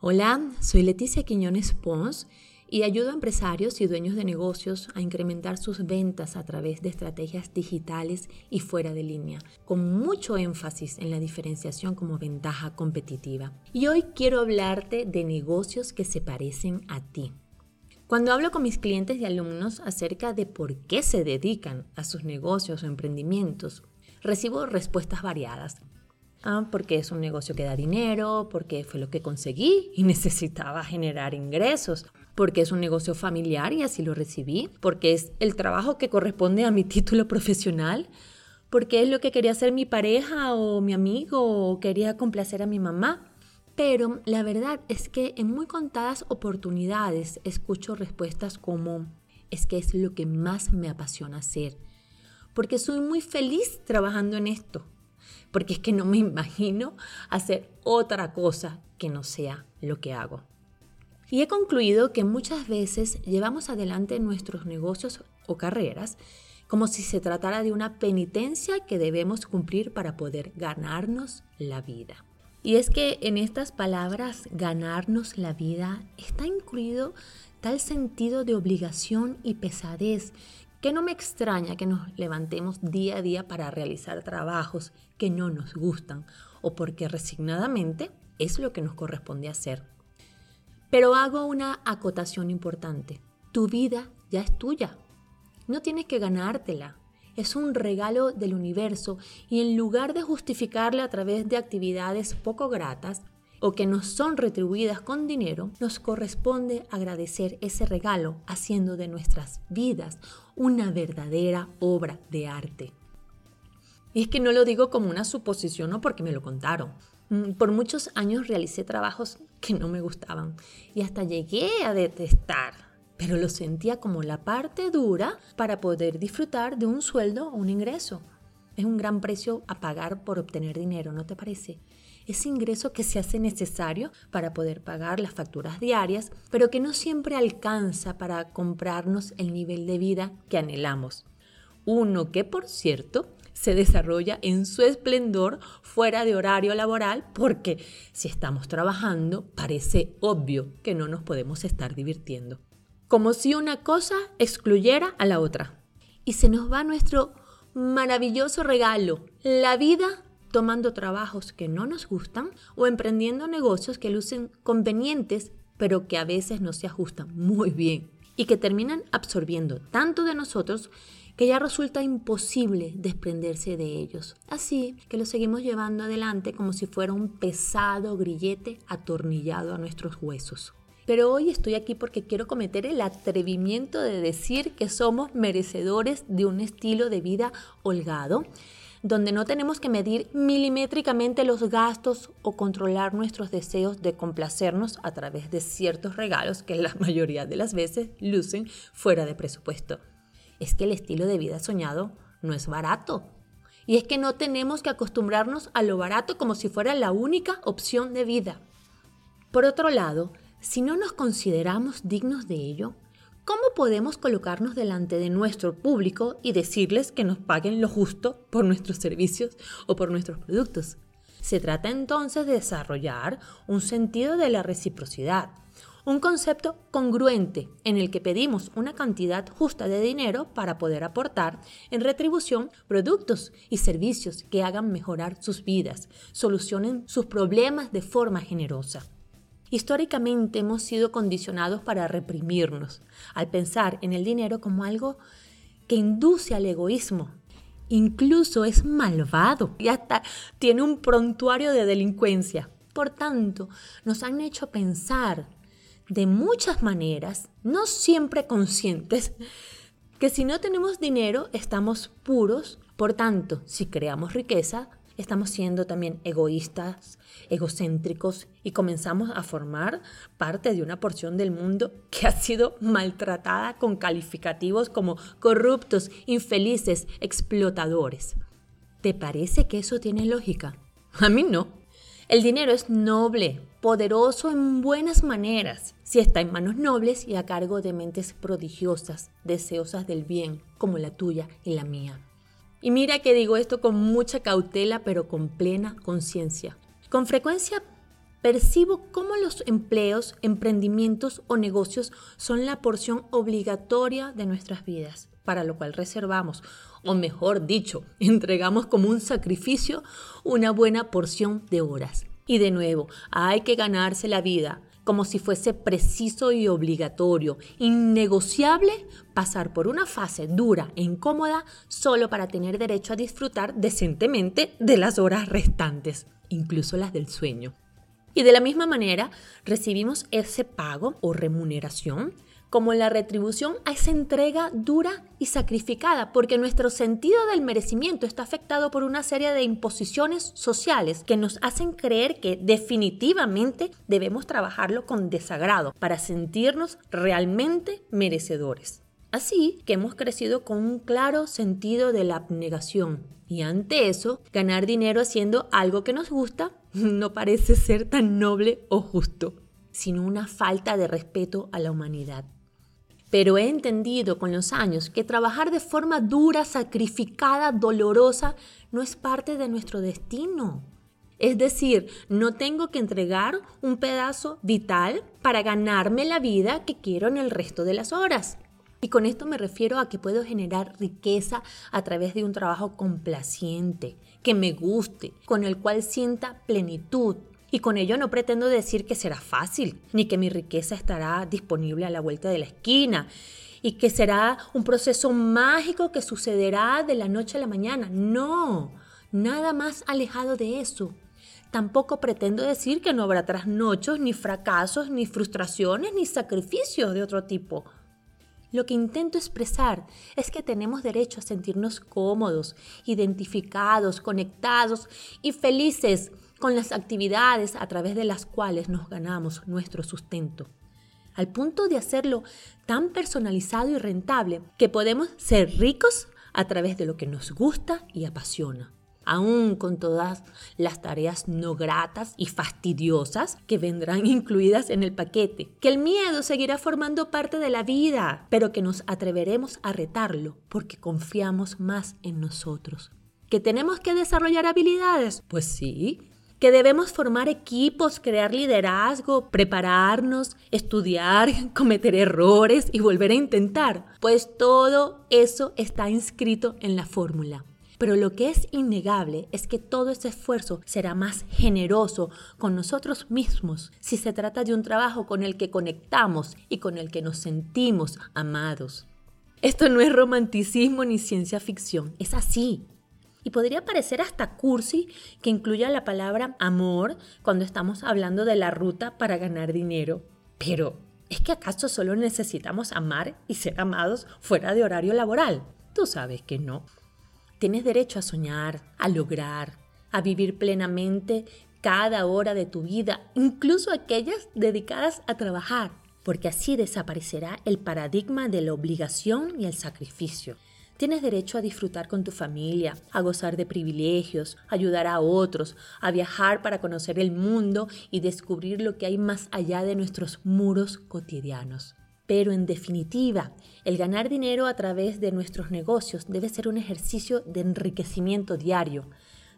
Hola, soy Leticia Quiñones Pons y ayudo a empresarios y dueños de negocios a incrementar sus ventas a través de estrategias digitales y fuera de línea, con mucho énfasis en la diferenciación como ventaja competitiva. Y hoy quiero hablarte de negocios que se parecen a ti. Cuando hablo con mis clientes y alumnos acerca de por qué se dedican a sus negocios o emprendimientos, recibo respuestas variadas. Ah, porque es un negocio que da dinero, porque fue lo que conseguí y necesitaba generar ingresos, porque es un negocio familiar y así lo recibí, porque es el trabajo que corresponde a mi título profesional, porque es lo que quería hacer mi pareja o mi amigo o quería complacer a mi mamá. Pero la verdad es que en muy contadas oportunidades escucho respuestas como es que es lo que más me apasiona hacer, porque soy muy feliz trabajando en esto porque es que no me imagino hacer otra cosa que no sea lo que hago. Y he concluido que muchas veces llevamos adelante nuestros negocios o carreras como si se tratara de una penitencia que debemos cumplir para poder ganarnos la vida. Y es que en estas palabras, ganarnos la vida, está incluido tal sentido de obligación y pesadez que no me extraña que nos levantemos día a día para realizar trabajos que no nos gustan o porque resignadamente es lo que nos corresponde hacer. Pero hago una acotación importante. Tu vida ya es tuya. No tienes que ganártela. Es un regalo del universo y en lugar de justificarla a través de actividades poco gratas, o que nos son retribuidas con dinero, nos corresponde agradecer ese regalo haciendo de nuestras vidas una verdadera obra de arte. Y es que no lo digo como una suposición o porque me lo contaron. Mm, por muchos años realicé trabajos que no me gustaban y hasta llegué a detestar, pero lo sentía como la parte dura para poder disfrutar de un sueldo o un ingreso. Es un gran precio a pagar por obtener dinero, ¿no te parece? Ese ingreso que se hace necesario para poder pagar las facturas diarias, pero que no siempre alcanza para comprarnos el nivel de vida que anhelamos. Uno que, por cierto, se desarrolla en su esplendor fuera de horario laboral porque si estamos trabajando parece obvio que no nos podemos estar divirtiendo. Como si una cosa excluyera a la otra. Y se nos va nuestro maravilloso regalo, la vida tomando trabajos que no nos gustan o emprendiendo negocios que lucen convenientes pero que a veces no se ajustan muy bien y que terminan absorbiendo tanto de nosotros que ya resulta imposible desprenderse de ellos. Así que lo seguimos llevando adelante como si fuera un pesado grillete atornillado a nuestros huesos. Pero hoy estoy aquí porque quiero cometer el atrevimiento de decir que somos merecedores de un estilo de vida holgado donde no tenemos que medir milimétricamente los gastos o controlar nuestros deseos de complacernos a través de ciertos regalos que la mayoría de las veces lucen fuera de presupuesto. Es que el estilo de vida soñado no es barato. Y es que no tenemos que acostumbrarnos a lo barato como si fuera la única opción de vida. Por otro lado, si no nos consideramos dignos de ello, ¿Cómo podemos colocarnos delante de nuestro público y decirles que nos paguen lo justo por nuestros servicios o por nuestros productos? Se trata entonces de desarrollar un sentido de la reciprocidad, un concepto congruente en el que pedimos una cantidad justa de dinero para poder aportar en retribución productos y servicios que hagan mejorar sus vidas, solucionen sus problemas de forma generosa. Históricamente hemos sido condicionados para reprimirnos, al pensar en el dinero como algo que induce al egoísmo. Incluso es malvado y hasta tiene un prontuario de delincuencia. Por tanto, nos han hecho pensar de muchas maneras, no siempre conscientes, que si no tenemos dinero estamos puros. Por tanto, si creamos riqueza, estamos siendo también egoístas, egocéntricos y comenzamos a formar parte de una porción del mundo que ha sido maltratada con calificativos como corruptos, infelices, explotadores. ¿Te parece que eso tiene lógica? A mí no. El dinero es noble, poderoso en buenas maneras, si está en manos nobles y a cargo de mentes prodigiosas, deseosas del bien, como la tuya y la mía. Y mira que digo esto con mucha cautela, pero con plena conciencia. Con frecuencia percibo cómo los empleos, emprendimientos o negocios son la porción obligatoria de nuestras vidas, para lo cual reservamos, o mejor dicho, entregamos como un sacrificio una buena porción de horas. Y de nuevo, hay que ganarse la vida, como si fuese preciso y obligatorio, innegociable, pasar por una fase dura e incómoda solo para tener derecho a disfrutar decentemente de las horas restantes, incluso las del sueño. Y de la misma manera, recibimos ese pago o remuneración como la retribución a esa entrega dura y sacrificada, porque nuestro sentido del merecimiento está afectado por una serie de imposiciones sociales que nos hacen creer que definitivamente debemos trabajarlo con desagrado para sentirnos realmente merecedores. Así que hemos crecido con un claro sentido de la abnegación y ante eso, ganar dinero haciendo algo que nos gusta no parece ser tan noble o justo, sino una falta de respeto a la humanidad. Pero he entendido con los años que trabajar de forma dura, sacrificada, dolorosa, no es parte de nuestro destino. Es decir, no tengo que entregar un pedazo vital para ganarme la vida que quiero en el resto de las horas. Y con esto me refiero a que puedo generar riqueza a través de un trabajo complaciente, que me guste, con el cual sienta plenitud, y con ello no pretendo decir que será fácil, ni que mi riqueza estará disponible a la vuelta de la esquina, y que será un proceso mágico que sucederá de la noche a la mañana. No, nada más alejado de eso. Tampoco pretendo decir que no habrá trasnochos, ni fracasos, ni frustraciones, ni sacrificios de otro tipo. Lo que intento expresar es que tenemos derecho a sentirnos cómodos, identificados, conectados y felices con las actividades a través de las cuales nos ganamos nuestro sustento, al punto de hacerlo tan personalizado y rentable que podemos ser ricos a través de lo que nos gusta y apasiona aún con todas las tareas no gratas y fastidiosas que vendrán incluidas en el paquete, que el miedo seguirá formando parte de la vida, pero que nos atreveremos a retarlo porque confiamos más en nosotros. ¿Que tenemos que desarrollar habilidades? Pues sí, que debemos formar equipos, crear liderazgo, prepararnos, estudiar, cometer errores y volver a intentar. Pues todo eso está inscrito en la fórmula. Pero lo que es innegable es que todo ese esfuerzo será más generoso con nosotros mismos si se trata de un trabajo con el que conectamos y con el que nos sentimos amados. Esto no es romanticismo ni ciencia ficción, es así. Y podría parecer hasta cursi que incluya la palabra amor cuando estamos hablando de la ruta para ganar dinero. Pero, ¿es que acaso solo necesitamos amar y ser amados fuera de horario laboral? Tú sabes que no. Tienes derecho a soñar, a lograr, a vivir plenamente cada hora de tu vida, incluso aquellas dedicadas a trabajar, porque así desaparecerá el paradigma de la obligación y el sacrificio. Tienes derecho a disfrutar con tu familia, a gozar de privilegios, ayudar a otros, a viajar para conocer el mundo y descubrir lo que hay más allá de nuestros muros cotidianos. Pero en definitiva, el ganar dinero a través de nuestros negocios debe ser un ejercicio de enriquecimiento diario,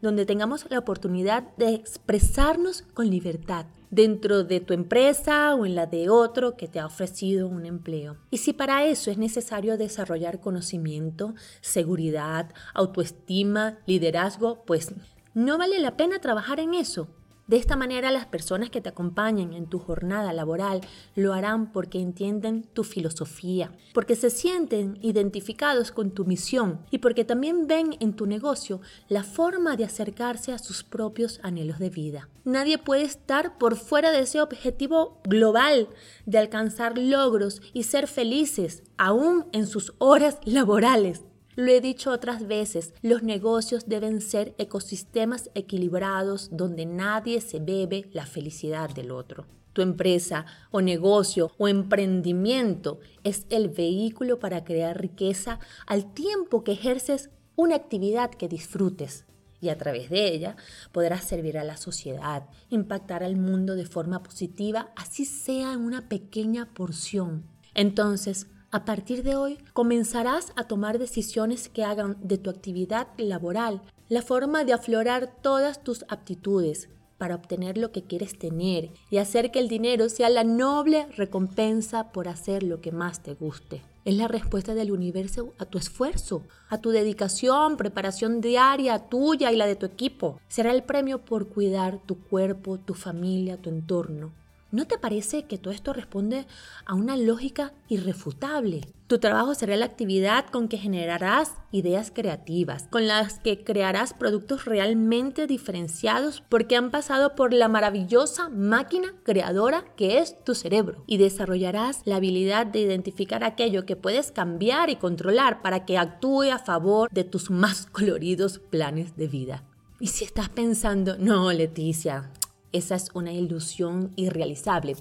donde tengamos la oportunidad de expresarnos con libertad dentro de tu empresa o en la de otro que te ha ofrecido un empleo. Y si para eso es necesario desarrollar conocimiento, seguridad, autoestima, liderazgo, pues no vale la pena trabajar en eso. De esta manera las personas que te acompañan en tu jornada laboral lo harán porque entienden tu filosofía, porque se sienten identificados con tu misión y porque también ven en tu negocio la forma de acercarse a sus propios anhelos de vida. Nadie puede estar por fuera de ese objetivo global de alcanzar logros y ser felices aún en sus horas laborales. Lo he dicho otras veces, los negocios deben ser ecosistemas equilibrados donde nadie se bebe la felicidad del otro. Tu empresa o negocio o emprendimiento es el vehículo para crear riqueza al tiempo que ejerces una actividad que disfrutes y a través de ella podrás servir a la sociedad, impactar al mundo de forma positiva, así sea en una pequeña porción. Entonces, a partir de hoy comenzarás a tomar decisiones que hagan de tu actividad laboral la forma de aflorar todas tus aptitudes, para obtener lo que quieres tener y hacer que el dinero sea la noble recompensa por hacer lo que más te guste. Es la respuesta del universo a tu esfuerzo, a tu dedicación, preparación diaria tuya y la de tu equipo. Será el premio por cuidar tu cuerpo, tu familia, tu entorno. ¿No te parece que todo esto responde a una lógica irrefutable? Tu trabajo será la actividad con que generarás ideas creativas, con las que crearás productos realmente diferenciados porque han pasado por la maravillosa máquina creadora que es tu cerebro y desarrollarás la habilidad de identificar aquello que puedes cambiar y controlar para que actúe a favor de tus más coloridos planes de vida. Y si estás pensando, no, Leticia, esa es una ilusión irrealizable.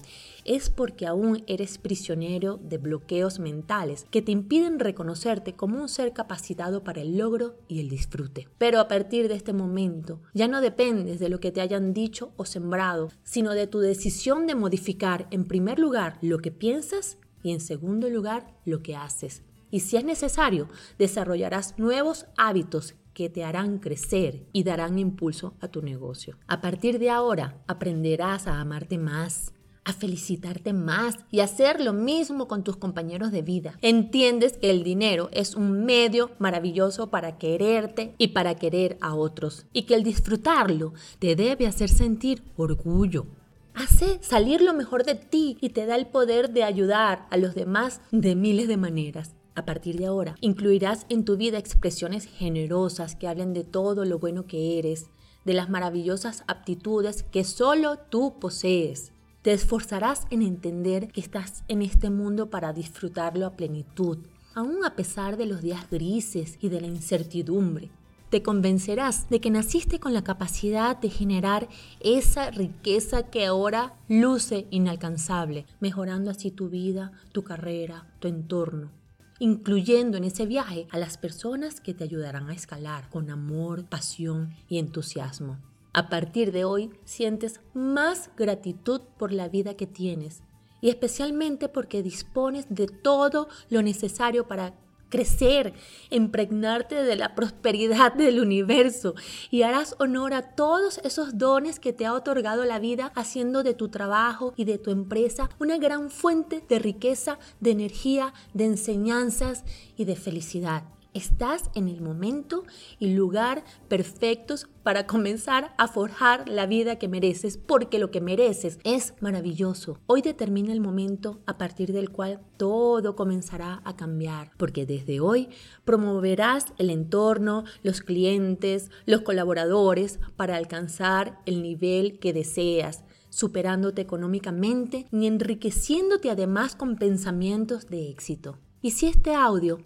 Es porque aún eres prisionero de bloqueos mentales que te impiden reconocerte como un ser capacitado para el logro y el disfrute. Pero a partir de este momento ya no dependes de lo que te hayan dicho o sembrado, sino de tu decisión de modificar en primer lugar lo que piensas y en segundo lugar lo que haces. Y si es necesario, desarrollarás nuevos hábitos que te harán crecer y darán impulso a tu negocio. A partir de ahora aprenderás a amarte más, a felicitarte más y hacer lo mismo con tus compañeros de vida. Entiendes que el dinero es un medio maravilloso para quererte y para querer a otros y que el disfrutarlo te debe hacer sentir orgullo. Hace salir lo mejor de ti y te da el poder de ayudar a los demás de miles de maneras. A partir de ahora, incluirás en tu vida expresiones generosas que hablen de todo lo bueno que eres, de las maravillosas aptitudes que solo tú posees. Te esforzarás en entender que estás en este mundo para disfrutarlo a plenitud, aun a pesar de los días grises y de la incertidumbre. Te convencerás de que naciste con la capacidad de generar esa riqueza que ahora luce inalcanzable, mejorando así tu vida, tu carrera, tu entorno incluyendo en ese viaje a las personas que te ayudarán a escalar con amor, pasión y entusiasmo. A partir de hoy sientes más gratitud por la vida que tienes y especialmente porque dispones de todo lo necesario para crecer, impregnarte de la prosperidad del universo y harás honor a todos esos dones que te ha otorgado la vida haciendo de tu trabajo y de tu empresa una gran fuente de riqueza, de energía, de enseñanzas y de felicidad. Estás en el momento y lugar perfectos para comenzar a forjar la vida que mereces, porque lo que mereces es maravilloso. Hoy determina el momento a partir del cual todo comenzará a cambiar, porque desde hoy promoverás el entorno, los clientes, los colaboradores para alcanzar el nivel que deseas superándote económicamente y enriqueciéndote además con pensamientos de éxito. Y si este audio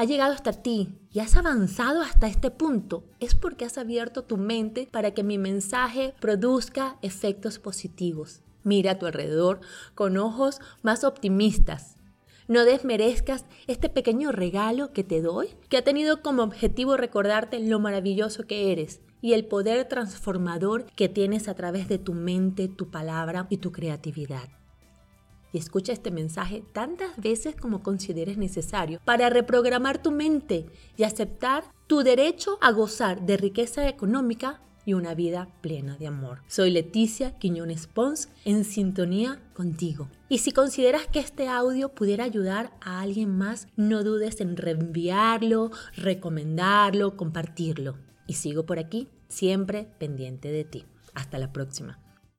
ha llegado hasta ti y has avanzado hasta este punto, es porque has abierto tu mente para que mi mensaje produzca efectos positivos. Mira a tu alrededor con ojos más optimistas. No desmerezcas este pequeño regalo que te doy, que ha tenido como objetivo recordarte lo maravilloso que eres y el poder transformador que tienes a través de tu mente, tu palabra y tu creatividad y escucha este mensaje tantas veces como consideres necesario para reprogramar tu mente y aceptar tu derecho a gozar de riqueza económica y una vida plena de amor. Soy Leticia Quiñones Pons en sintonía contigo. Y si consideras que este audio pudiera ayudar a alguien más, no dudes en reenviarlo, recomendarlo, compartirlo. Y sigo por aquí, siempre pendiente de ti. Hasta la próxima.